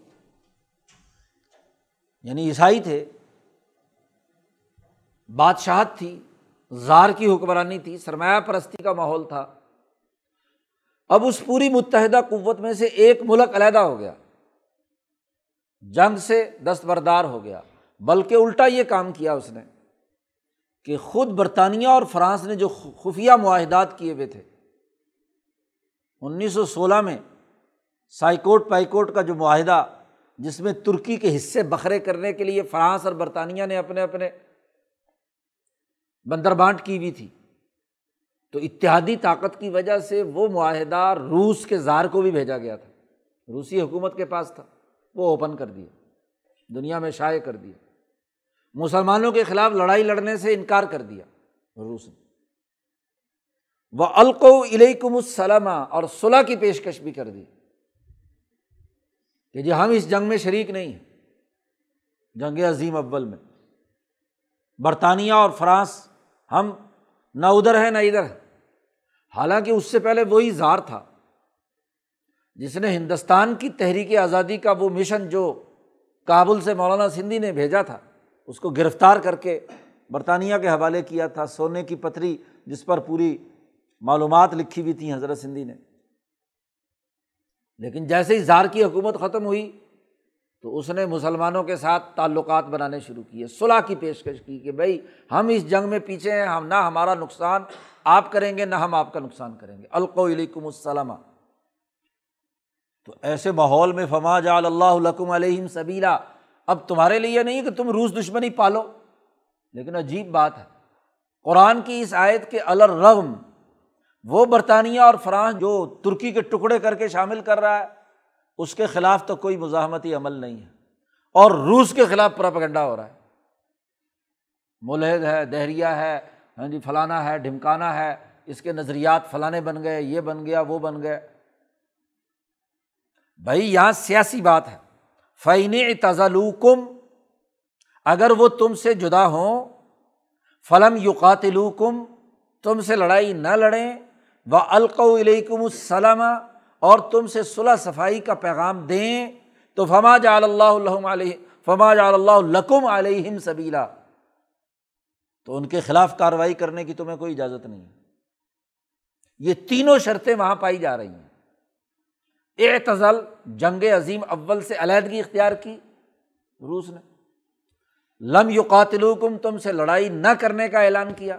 یعنی عیسائی تھے، بادشاہت تھی، زار کی حکمرانی تھی، سرمایہ پرستی کا ماحول تھا۔ اب اس پوری متحدہ قوت میں سے ایک ملک علیحدہ ہو گیا۔ جنگ سے دستبردار ہو گیا، بلکہ الٹا یہ کام کیا اس نے۔ کہ خود برطانیہ اور فرانس نے جو خفیہ معاہدات کیے ہوئے تھے، انیس سو سولہ میں سائیکوٹ پائیکوٹ کا جو معاہدہ، جس میں ترکی کے حصے بکھرے کرنے کے لیے فرانس اور برطانیہ نے اپنے اپنے بندر بانٹ کی ہوئی تھی، تو اتحادی طاقت کی وجہ سے وہ معاہدہ روس کے زار کو بھی بھیجا گیا تھا۔ روسی حکومت کے پاس تھا، وہ اوپن کر دیا، دنیا میں شائع کر دیا۔ مسلمانوں کے خلاف لڑائی لڑنے سے انکار کر دیا روس نے۔ وہ القو علیکم السلامہ اور صلاح کی پیشکش بھی کر دی کہ جی ہم اس جنگ میں شریک نہیں ہیں۔ جنگ عظیم اول میں۔ برطانیہ اور فرانس، ہم نہ ادھر ہے نہ ادھر ہے حالانکہ اس سے پہلے وہی زار تھا۔ جس نے ہندوستان کی تحریک آزادی کا وہ مشن جو کابل سے مولانا سندھی نے بھیجا تھا۔ اس کو گرفتار کر کے برطانیہ کے حوالے کیا تھا، سونے کی پتری جس پر پوری معلومات لکھی ہوئی تھیں حضرت سندھی نے۔ لیکن جیسے ہی زار کی حکومت ختم ہوئی تو اس نے مسلمانوں کے ساتھ تعلقات بنانے شروع کیے صلاح کی پیشکش کی کہ بھائی ہم اس جنگ میں پیچھے ہیں، ہم نہ ہمارا نقصان آپ کریں گے، نہ ہم آپ کا نقصان کریں گے۔ القو علیکم السلام۔ تو ایسے ماحول میں فما جا اللہ علیہم سبیلا۔ اب تمہارے لیے نہیں کہ تم روس دشمنی پالو۔ لیکن عجیب بات ہے۔ قرآن کی اس آیت کے الرغم، وہ برطانیہ اور فرانس جو ترکی کے ٹکڑے کر کے شامل کر رہا ہے، اس کے خلاف تو کوئی مزاحمتی عمل نہیں ہے۔ اور روس کے خلاف پراپگنڈا ہو رہا ہے۔ ملحد ہے، دہریا ہے ہاں جی فلانا ہے، ڈھمکانا ہے، اس کے نظریات فلانے بن گئے، یہ بن گیا، وہ بن گئے۔ بھائی، یہاں سیاسی بات ہے۔ فعین تزلوکم اگر وہ تم سے جدا ہوں، فلم یوقاتلوکم تم سے لڑائی نہ لڑیں و القو علیکم السلام اور تم سے صلاح صفائی کا پیغام دیں، تو فما جا اللہ علیہ فما جا اللہ لکم علیہم سبیلا تو ان کے خلاف کارروائی کرنے کی تمہیں کوئی اجازت نہیں۔ یہ تینوں شرطیں وہاں پائی جا رہی ہیں۔ اعتزل، جنگ عظیم اول سے علیحدگی اختیار کی، روس نے۔ لم یو قاتلوکم تم سے لڑائی نہ کرنے کا اعلان کیا،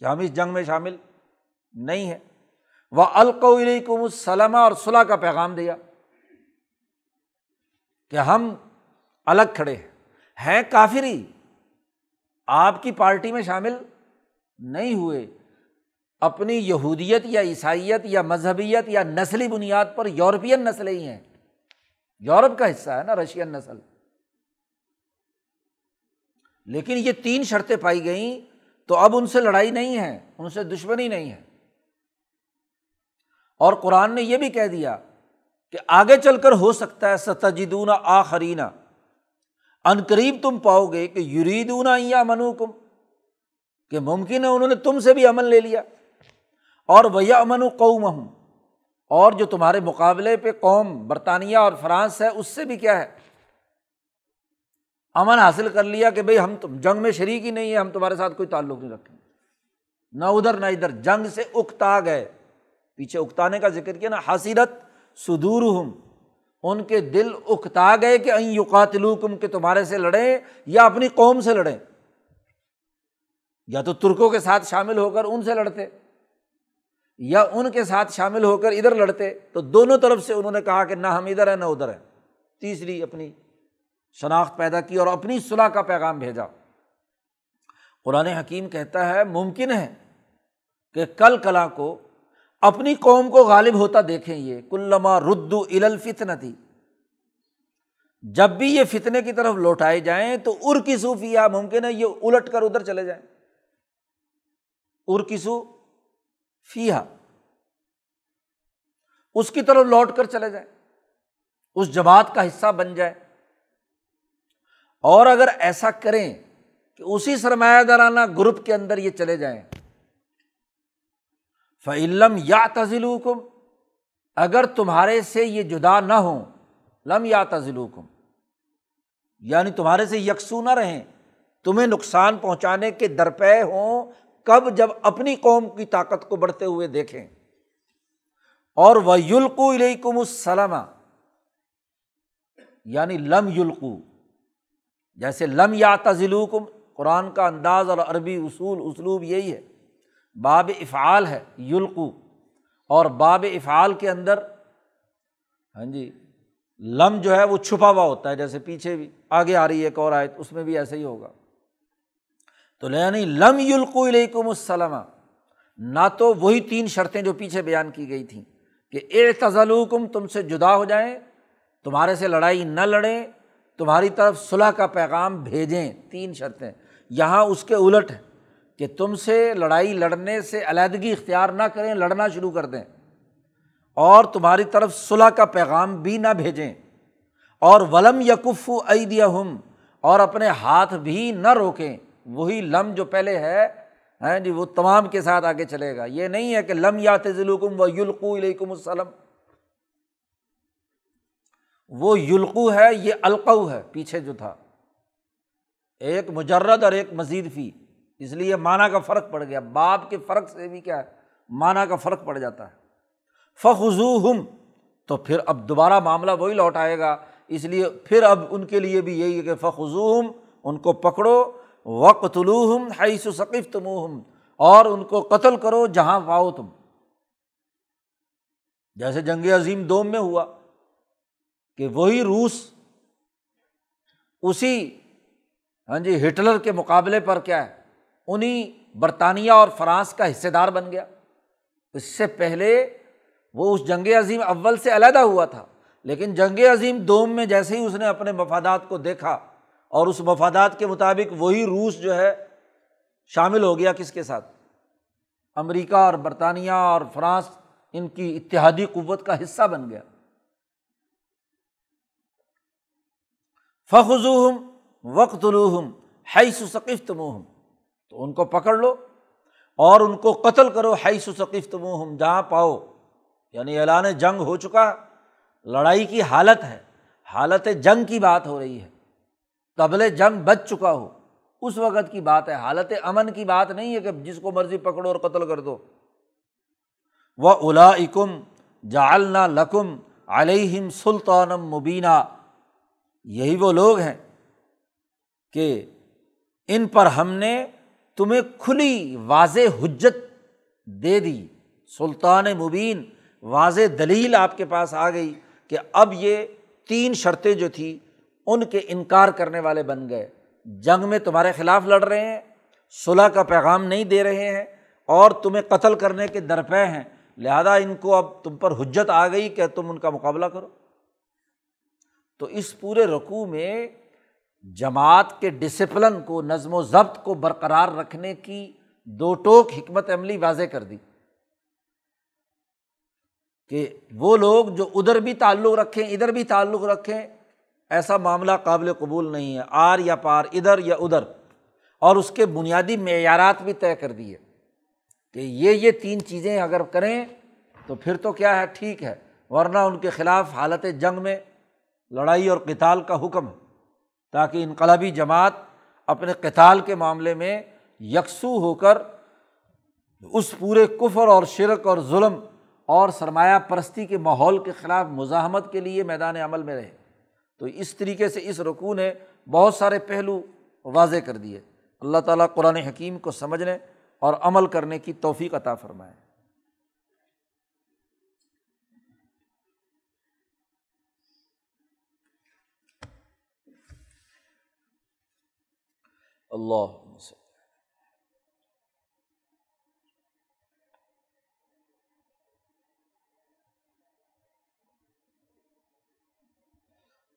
کہ ہم اس جنگ میں شامل نہیں ہے وہ القولیکم السلم، اور صلاح کا پیغام دیا کہ ہم الگ کھڑے ہیں کافری، آپ کی پارٹی میں شامل نہیں ہوئے۔ اپنی یہودیت یا عیسائیت یا مذہبیت یا نسلی بنیاد پر یورپین نسلیں ہی ہیں۔ یورپ کا حصہ ہے نا، رشین نسل۔ لیکن یہ تین شرطیں پائی گئیں تو اب ان سے لڑائی نہیں ہے، ان سے دشمنی نہیں ہے۔ اور قرآن نے یہ بھی کہہ دیا کہ آگے چل کر ہو سکتا ہے، ستجدون آخرینہ ان قریب تم پاؤ گے کہ یریدون یا منو کم کہ ممکن ہے انہوں نے تم سے بھی امن لے لیا۔ اور بھیا امن و قوم ہوں اور جو تمہارے مقابلے پہ قوم برطانیہ اور فرانس ہے، اس سے بھی کیا ہے؟ امن حاصل کر لیا کہ بھائی ہم جنگ میں شریک ہی نہیں ہے ہم تمہارے ساتھ کوئی تعلق نہیں رکھیں نہ ادھر نہ ادھر، جنگ سے اکتا گئے۔ پیچھے اکتانے کا ذکر کیا نا حاصرت سدور ہوں ان کے دل اکتا گئے کہ این یوقاتلو کم کہ تمہارے سے لڑیں یا اپنی قوم سے لڑیں۔ یا تو ترکوں کے ساتھ شامل ہو کر ان سے لڑتے۔ یا ان کے ساتھ شامل ہو کر ادھر لڑتے، تو دونوں طرف سے انہوں نے کہا کہ نہ ہم ادھر ہیں، نہ ادھر ہیں۔ تیسری اپنی شناخت پیدا کی اور اپنی صلاح کا پیغام بھیجا۔ قرآن حکیم کہتا ہے، ممکن ہے کہ کل کلا کو اپنی قوم کو غالب ہوتا دیکھیں یہ۔ کلما ردو الفتن تھی جب بھی یہ فتنے کی طرف لوٹائے جائیں تو ار کی صوفیہ ممکن ہے یہ الٹ کر ادھر چلے جائیں۔ ار کی سو فیا اس کی طرف لوٹ کر چلے جائیں۔ اس جماعت کا حصہ بن جائے اور اگر ایسا کریں کہ اسی سرمایہ دارانہ گروپ کے اندر یہ چلے جائیں۔ فعلم یا تزل حکم اگر تمہارے سے یہ جدا نہ ہو لم یا تزل حکم یعنی تمہارے سے یکسو نہ رہیں، تمہیں نقصان پہنچانے کے درپے ہوں کب جب اپنی قوم کی طاقت کو بڑھتے ہوئے دیکھیں۔ اور وہ یلقو علیکم السلام یعنی لم یلقو۔ جیسے لم یا تزلوکم قرآن کا انداز اور عربی اصول، اسلوب یہی ہے۔ باب افعال ہے، یلقو۔ اور باب افعال کے اندر ہاں جی لم جو ہے وہ چھپا ہوا ہوتا ہے، جیسے پیچھے بھی، آگے آ رہی ہے ایک اور آئے اس میں بھی ایسے ہی ہوگا۔ تو یعنی لم یلقو علیکم السلام۔ نہ تو وہی تین شرطیں جو پیچھے بیان کی گئی تھیں کہ اے تزلوکم تم سے جدا ہو جائیں، تمہارے سے لڑائی نہ لڑیں، تمہاری طرف صلاح کا پیغام بھیجیں۔ تین شرطیں۔ یہاں اس کے الٹ ہے کہ تم سے لڑائی لڑنے سے علیحدگی اختیار نہ کریں، لڑنا شروع کر دیں۔ اور تمہاری طرف صلاح کا پیغام بھی نہ بھیجیں۔ اور ولم یقف عیدیہ ہم اور اپنے ہاتھ بھی نہ روکیں۔ وہی لم جو پہلے ہے ہیں جی وہ تمام کے ساتھ آگے چلے گا۔ یہ نہیں ہے کہ لم یا تلکم و یلقو علیکم السلم وہ یلقو ہے، یہ القو ہے، پیچھے جو تھا۔ ایک مجرد اور ایک مزید فی۔ اس لیے معنی کا فرق پڑ گیا۔ باپ کے فرق سے بھی کیا ہے؟ معنی کا فرق پڑ جاتا ہے۔ فخو ہم تو پھر اب دوبارہ معاملہ وہی لوٹ آئے گا۔ اس لیے پھر اب ان کے لیے بھی یہی ہے کہ فخو ان کو پکڑو۔ وقت ہم حیث و ثقیف تم اور ان کو قتل کرو جہاں پاؤ تم۔ جیسے جنگ عظیم دوم میں ہوا کہ وہی روس اسی ہاں جی ہٹلر کے مقابلے پر کیا ہے انہیں برطانیہ اور فرانس کا حصے دار بن گیا۔ اس سے پہلے وہ اس جنگ عظیم اول سے علیحدہ ہوا تھا، لیکن جنگ عظیم دوم میں جیسے ہی اس نے اپنے مفادات کو دیکھا اور اس مفادات کے مطابق وہی روس جو ہے شامل ہو گیا کس کے ساتھ؟ امریکہ اور برطانیہ اور فرانس ان کی اتحادی قوت کا حصہ بن گیا۔ فخوم وقت الوحم حیث ثقیف تمہم تو ان کو پکڑ لو اور ان کو قتل کرو حیث ثقیف تمہم جہاں پاؤ۔ یعنی اعلان جنگ ہو چکا، لڑائی کی حالت ہے، حالت جنگ کی بات ہو رہی ہے۔ قبل جنگ بچ چکا ہو۔ اس وقت کی بات ہے، حالت امن کی بات نہیں ہے کہ جس کو مرضی پکڑو اور قتل کر دو۔ وہ الا اکم جالنا لکم علیہم سلطانم مبینہ یہی وہ لوگ ہیں کہ ان پر ہم نے تمہیں کھلی واضح حجت دے دی۔ سلطان مبین، واضح دلیل آپ کے پاس آ گئی کہ اب یہ تین شرطیں جو تھیں ان کے انکار کرنے والے بن گئے۔ جنگ میں تمہارے خلاف لڑ رہے ہیں صلاح کا پیغام نہیں دے رہے ہیں اور تمہیں قتل کرنے کے درپے ہیں۔ لہٰذا ان کو اب تم پر حجت آ گئی کہ تم ان کا مقابلہ کرو۔ تو اس پورے رقوع میں جماعت کے ڈسپلن کو، نظم و ضبط کو برقرار رکھنے کی دو ٹوک حکمت عملی واضح کر دی۔ کہ وہ لوگ جو ادھر بھی تعلق رکھیں، ادھر بھی تعلق رکھیں ایسا معاملہ قابل قبول نہیں ہے۔ آر یا پار، ادھر یا ادھر۔ اور اس کے بنیادی معیارات بھی طے کر دیے۔ کہ یہ یہ تین چیزیں اگر کریں تو پھر تو کیا ہے؟ ٹھیک ہے۔ ورنہ ان کے خلاف حالت جنگ میں لڑائی اور کتال کا حکم ہے۔ تاکہ انقلابی جماعت اپنے کتال کے معاملے میں یکسو ہو کر اس پورے کفر اور شرک اور ظلم اور سرمایہ پرستی کے ماحول کے خلاف مزاحمت کے لیے میدان عمل میں رہے۔ تو اس طریقے سے اس رقو نے بہت سارے پہلو واضح کر دیے۔ اللہ تعالیٰ قرآن حکیم کو سمجھنے اور عمل کرنے کی توفیق عطا فرمائے۔ اللہ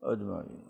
اجمعین۔